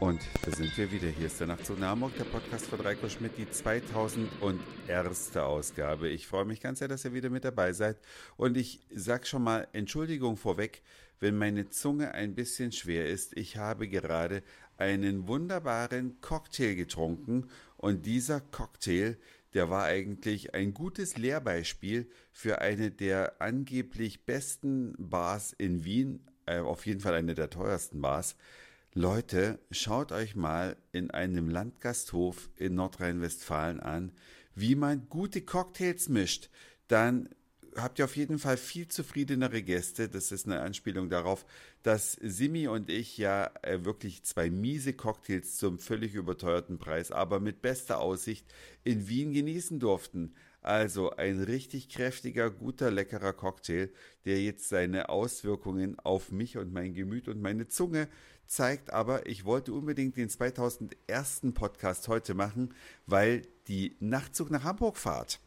Und da sind wir wieder. Hier ist der Nachtzug nach Hamburg, der Podcast von Reiko Schmidt, die 2001. Ausgabe. Ich freue mich ganz sehr, dass ihr wieder mit dabei seid. Und ich sag schon mal Entschuldigung vorweg, wenn meine Zunge ein bisschen schwer ist. Ich habe gerade einen wunderbaren Cocktail getrunken und dieser Cocktail, der war eigentlich ein gutes Lehrbeispiel für eine der angeblich besten Bars in Wien, äh, auf jeden Fall eine der teuersten Bars. Leute, schaut euch mal in einem Landgasthof in Nordrhein-Westfalen an, wie man gute Cocktails mischt. Dann habt ihr auf jeden Fall viel zufriedenere Gäste. Das ist eine Anspielung darauf, dass Simi und ich ja äh, wirklich zwei miese Cocktails zum völlig überteuerten Preis, aber mit bester Aussicht in Wien genießen durften. Also ein richtig kräftiger, guter, leckerer Cocktail, der jetzt seine Auswirkungen auf mich und mein Gemüt und meine Zunge zeigt. Aber ich wollte unbedingt den 2001. Podcast heute machen, weil die Nachtzug nach Hamburg Fahrt,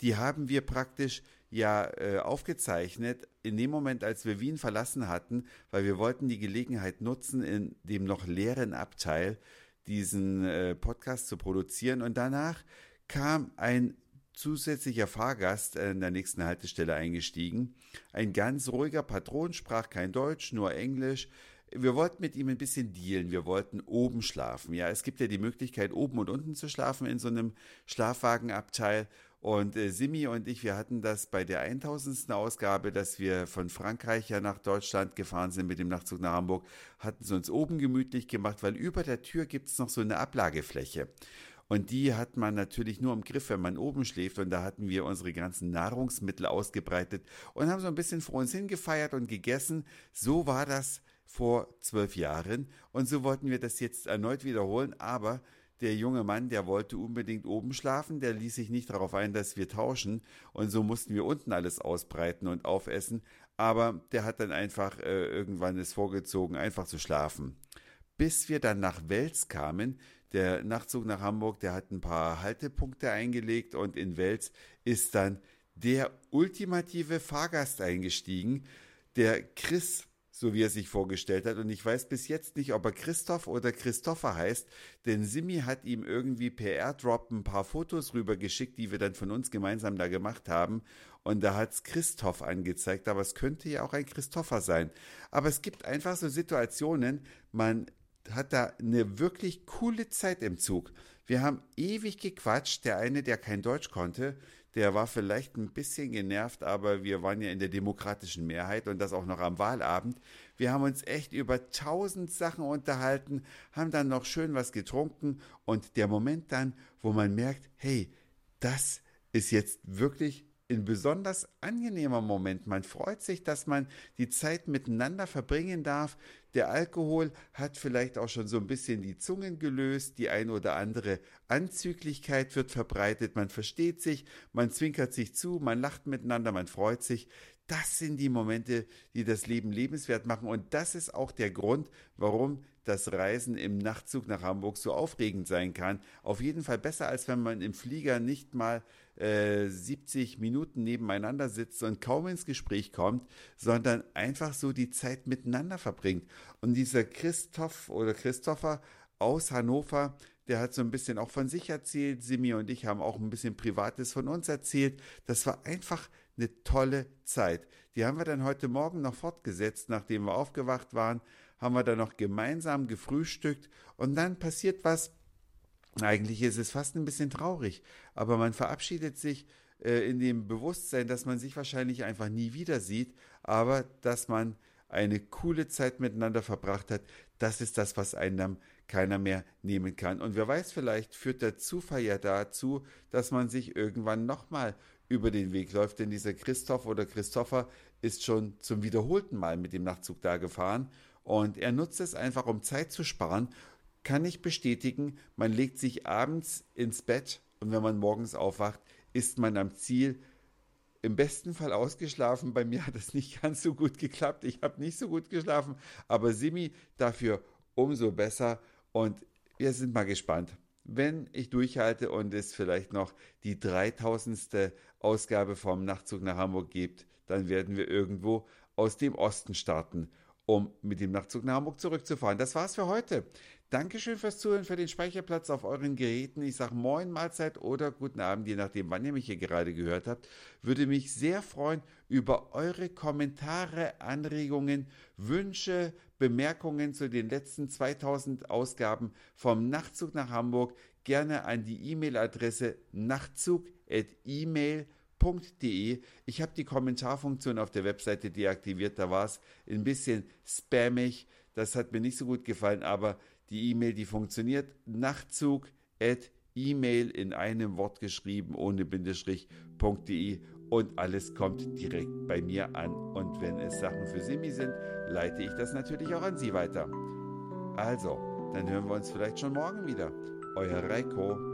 die haben wir praktisch ja äh, aufgezeichnet in dem Moment, als wir Wien verlassen hatten, weil wir wollten die Gelegenheit nutzen, in dem noch leeren Abteil diesen äh, Podcast zu produzieren. Und danach kam ein zusätzlicher Fahrgast in der nächsten Haltestelle eingestiegen. Ein ganz ruhiger Patron, sprach kein Deutsch, nur Englisch. Wir wollten mit ihm ein bisschen dealen. Wir wollten oben schlafen. Ja, es gibt ja die Möglichkeit, oben und unten zu schlafen in so einem Schlafwagenabteil. Und äh, Simi und ich, wir hatten das bei der 1000. Ausgabe, dass wir von Frankreich ja nach Deutschland gefahren sind mit dem Nachtzug nach Hamburg, hatten es uns oben gemütlich gemacht, weil über der Tür gibt es noch so eine Ablagefläche. Und die hat man natürlich nur im Griff, wenn man oben schläft. Und da hatten wir unsere ganzen Nahrungsmittel ausgebreitet und haben so ein bisschen vor uns hingefeiert und gegessen. So war das vor zwölf Jahren. Und so wollten wir das jetzt erneut wiederholen. Aber der junge Mann, der wollte unbedingt oben schlafen, der ließ sich nicht darauf ein, dass wir tauschen. Und so mussten wir unten alles ausbreiten und aufessen, aber der hat dann einfach äh, irgendwann es vorgezogen, einfach zu schlafen. Bis wir dann nach Wels kamen, der Nachtzug nach Hamburg, der hat ein paar Haltepunkte eingelegt und in Wels ist dann der ultimative Fahrgast eingestiegen, der Chris, so wie er sich vorgestellt hat. Und ich weiß bis jetzt nicht, ob er Christoph oder Christopher heißt, denn Simi hat ihm irgendwie per Airdrop ein paar Fotos rübergeschickt, die wir dann von uns gemeinsam da gemacht haben. Und da hat's Christoph angezeigt, aber es könnte ja auch ein Christopher sein. Aber es gibt einfach so Situationen, man hat da eine wirklich coole Zeit im Zug. Wir haben ewig gequatscht. Der eine, der kein Deutsch konnte, der war vielleicht ein bisschen genervt, aber wir waren ja in der demokratischen Mehrheit und das auch noch am Wahlabend. Wir haben uns echt über tausend Sachen unterhalten, haben dann noch schön was getrunken und der Moment dann, wo man merkt, hey, das ist jetzt wirklich ein besonders angenehmer Moment. Man freut sich, dass man die Zeit miteinander verbringen darf. Der Alkohol hat vielleicht auch schon so ein bisschen die Zungen gelöst. Die ein oder andere Anzüglichkeit wird verbreitet. Man versteht sich, man zwinkert sich zu, man lacht miteinander, man freut sich. Das sind die Momente, die das Leben lebenswert machen. Und das ist auch der Grund, warum das Reisen im Nachtzug nach Hamburg so aufregend sein kann. Auf jeden Fall besser, als wenn man im Flieger nicht mal äh, 70 Minuten nebeneinander sitzt und kaum ins Gespräch kommt, sondern einfach so die Zeit miteinander verbringt. Und dieser Christoph oder Christopher aus Hannover, der hat so ein bisschen auch von sich erzählt. Simi und ich haben auch ein bisschen Privates von uns erzählt. Das war einfach eine tolle Zeit. Die haben wir dann heute Morgen noch fortgesetzt, nachdem wir aufgewacht waren, haben wir dann noch gemeinsam gefrühstückt und dann passiert was, eigentlich ist es fast ein bisschen traurig, aber man verabschiedet sich äh, in dem Bewusstsein, dass man sich wahrscheinlich einfach nie wieder sieht, aber dass man eine coole Zeit miteinander verbracht hat, das ist das, was einem keiner mehr nehmen kann. Und wer weiß, vielleicht führt der Zufall ja dazu, dass man sich irgendwann nochmal über den Weg läuft, denn dieser Christoph oder Christopher ist schon zum wiederholten Mal mit dem Nachtzug da gefahren und er nutzt es einfach, um Zeit zu sparen kann ich bestätigen, man legt sich abends ins Bett und wenn man morgens aufwacht, ist man am Ziel im besten Fall ausgeschlafen. Bei mir hat es nicht ganz so gut geklappt. Ich habe nicht so gut geschlafen, aber Simi dafür umso besser und wir sind mal gespannt. Wenn ich durchhalte und es vielleicht noch die 3000. Ausgabe vom Nachtzug nach Hamburg gibt, dann werden wir irgendwo aus dem Osten starten, um mit dem Nachtzug nach Hamburg zurückzufahren. Das war's für heute. Dankeschön fürs Zuhören, für den Speicherplatz auf euren Geräten. Ich sage Moin, Mahlzeit oder guten Abend, je nachdem, wann ihr mich hier gerade gehört habt. Würde mich sehr freuen über eure Kommentare, Anregungen, Wünsche, Bemerkungen zu den letzten 2000 Ausgaben vom Nachtzug nach Hamburg. Gerne an die E-Mail-Adresse nachtzug.email.de. Ich habe die Kommentarfunktion auf der Webseite deaktiviert, da war es ein bisschen spammig. Das hat mir nicht so gut gefallen, aber die E-Mail, die funktioniert. Nachtzug at E-Mail in einem Wort geschrieben, ohne Bindestrich.de und alles kommt direkt bei mir an. Und wenn es Sachen für Simi sind, leite ich das natürlich auch an Sie weiter. Also, dann hören wir uns vielleicht schon morgen wieder. Euer Reiko.